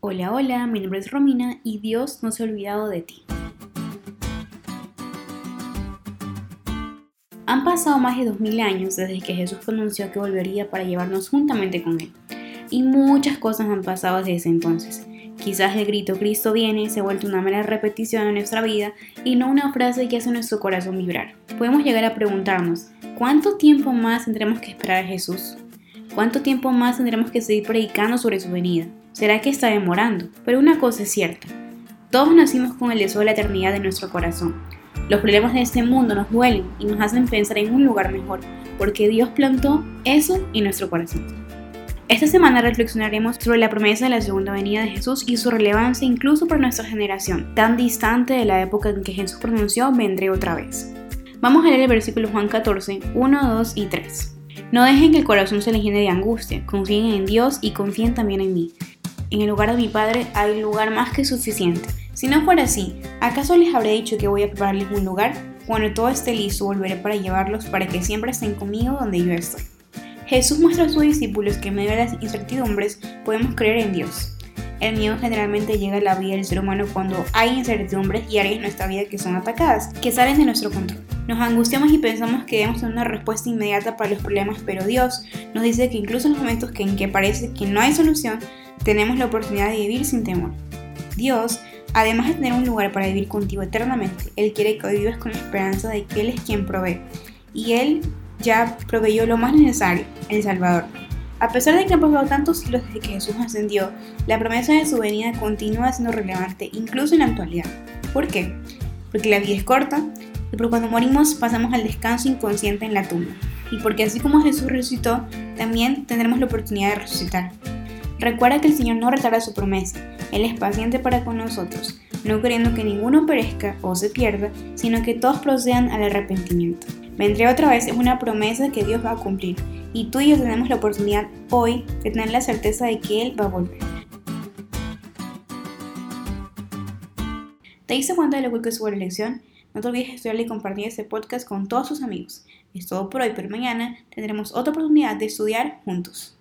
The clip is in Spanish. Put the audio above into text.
Hola, hola, mi nombre es Romina y Dios no se ha olvidado de ti. Han pasado más de 2000 años desde que Jesús pronunció que volvería para llevarnos juntamente con Él. Y muchas cosas han pasado desde ese entonces. Quizás el grito Cristo viene se ha vuelto una mera repetición en nuestra vida y no una frase que hace nuestro corazón vibrar. Podemos llegar a preguntarnos, ¿cuánto tiempo más tendremos que esperar a Jesús? ¿Cuánto tiempo más tendremos que seguir predicando sobre su venida? ¿Será que está demorando? Pero una cosa es cierta, todos nacimos con el deseo de la eternidad en nuestro corazón. Los problemas de este mundo nos duelen y nos hacen pensar en un lugar mejor, porque Dios plantó eso en nuestro corazón. Esta semana reflexionaremos sobre la promesa de la segunda venida de Jesús y su relevancia incluso para nuestra generación, tan distante de la época en que Jesús pronunció vendré otra vez. Vamos a leer el versículo Juan 14, 1, 2 y 3. No dejen que el corazón se les llene de angustia, confíen en Dios y confíen también en mí. En el lugar de mi Padre hay lugar más que suficiente. Si no fuera así, ¿acaso les habré dicho que voy a prepararles un lugar? Cuando todo esté listo, volveré para llevarlos para que siempre estén conmigo donde yo estoy. Jesús muestra a sus discípulos que en medio de las incertidumbres podemos creer en Dios. El miedo generalmente llega a la vida del ser humano cuando hay incertidumbres y áreas en nuestra vida que son atacadas, que salen de nuestro control. Nos angustiamos y pensamos que debemos tener una respuesta inmediata para los problemas, pero Dios nos dice que incluso en los momentos en que parece que no hay solución, tenemos la oportunidad de vivir sin temor. Dios, además de tener un lugar para vivir contigo eternamente, Él quiere que hoy vivas con la esperanza de que Él es quien provee. Y Él ya proveyó lo más necesario, el Salvador. A pesar de que han pasado tantos siglos desde que Jesús ascendió, la promesa de su venida continúa siendo relevante incluso en la actualidad. ¿Por qué? Porque la vida es corta y porque cuando morimos pasamos al descanso inconsciente en la tumba. Y porque así como Jesús resucitó, también tendremos la oportunidad de resucitar. Recuerda que el Señor no retarda su promesa, Él es paciente para con nosotros, no queriendo que ninguno perezca o se pierda, sino que todos procedan al arrepentimiento. Vendré otra vez es una promesa que Dios va a cumplir y tú y yo tenemos la oportunidad hoy de tener la certeza de que Él va a volver. ¿Te diste cuenta de lo que sobre la elección? No te olvides de estudiar y compartir este podcast con todos tus amigos. Es todo por hoy, pero mañana tendremos otra oportunidad de estudiar juntos.